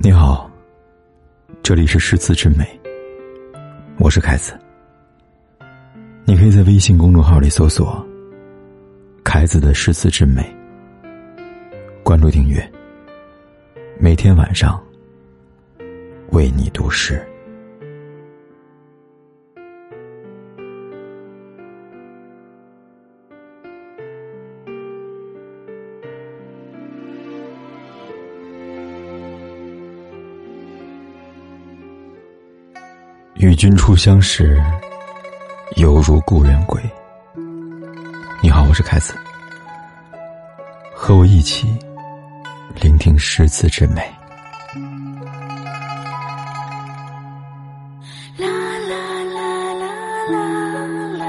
你好，这里是诗词之美，我是凯子。你可以在微信公众号里搜索“凯子的诗词之美”，关注订阅，每天晚上为你读诗。与君初相识，犹如故人归。你好，我是凯子，和我一起聆听诗词之美。啦啦啦啦啦啦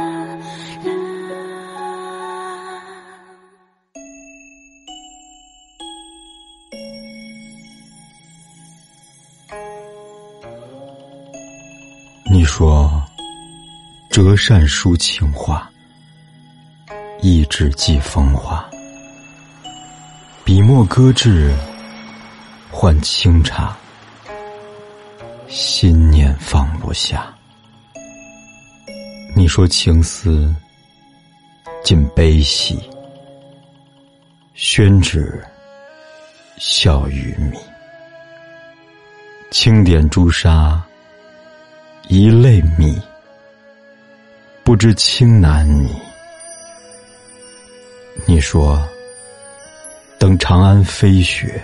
你说，折扇书情话，一纸寄风华。笔墨搁置，换清茶，心念放不下。你说情丝尽悲喜，宣纸笑与迷，轻点朱砂。一泪米，不知轻难你。你说，等长安飞雪，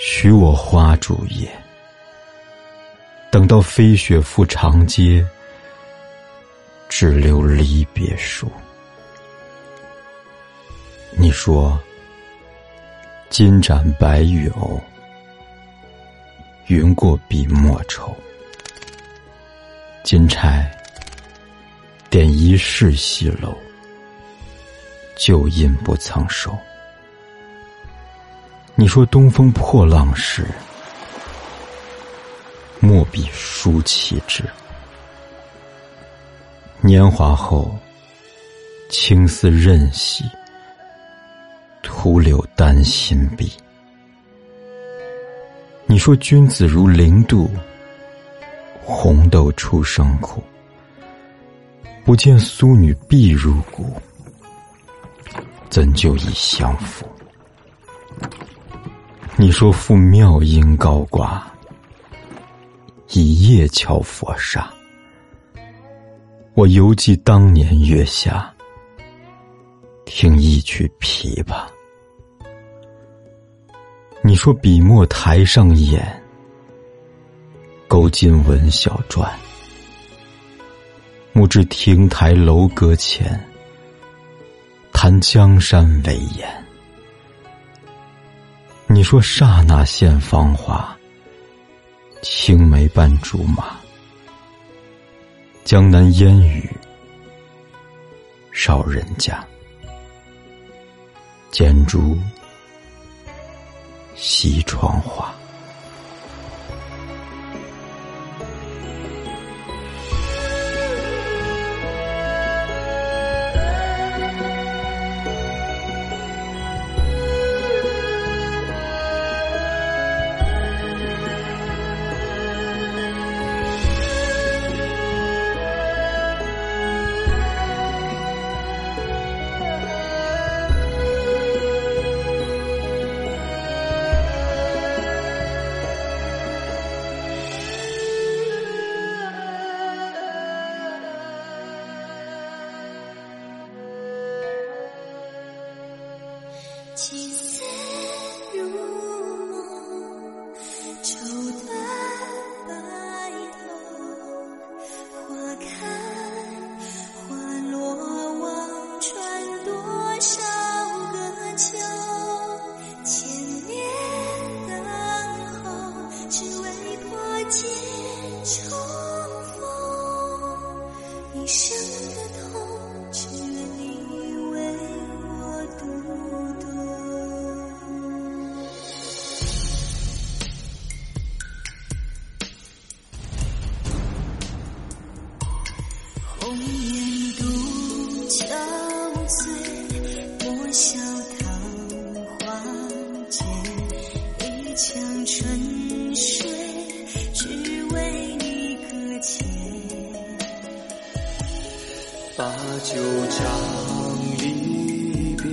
许我花烛夜。等到飞雪覆长街，只留离别书。你说，金盏白玉瓯，云过笔墨愁。金钗点一世西楼，旧印不曾收。你说东风破浪时，墨笔书其志。年华后，青丝任洗，徒留丹心碧。你说君子如零度。红豆出生苦，不见苏女碧如骨，怎就已相负？你说赴妙音高挂，一夜敲佛刹。我犹记当年月下，听一曲琵琶。你说笔墨台上演。勾金文小传，木至亭台楼阁前，谈江山伟言。你说刹那现芳华，青梅伴竹马，江南烟雨少人家，剪烛西窗花。一生的痛只愿你为我读懂红把酒唱离别，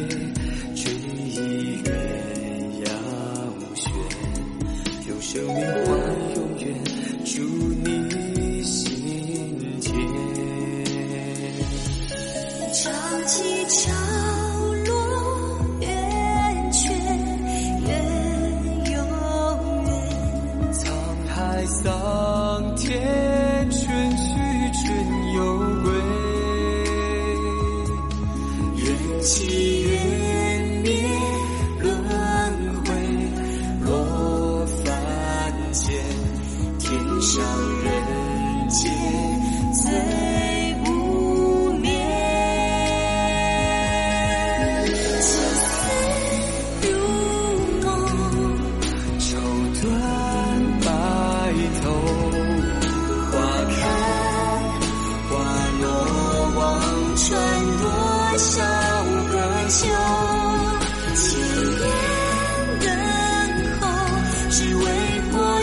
追忆鸳鸯雪。用生命换永远，祝你心间。唱起唱情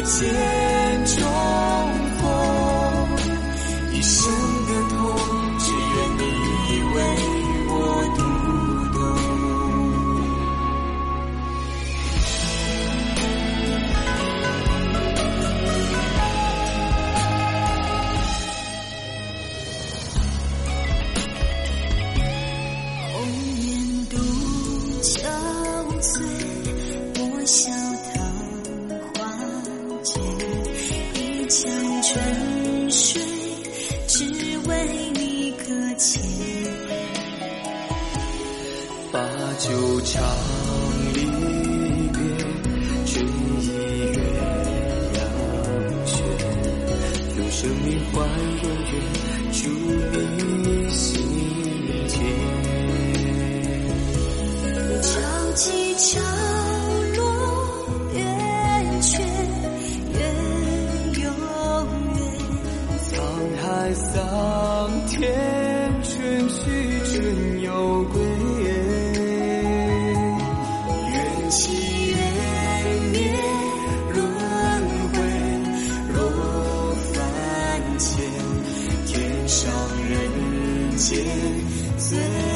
结唱离别，追忆鸳鸯轩。有生命换永远，祝你心田。潮起潮落圆缺，圆永圆。沧海桑田，春去春又归。上人间最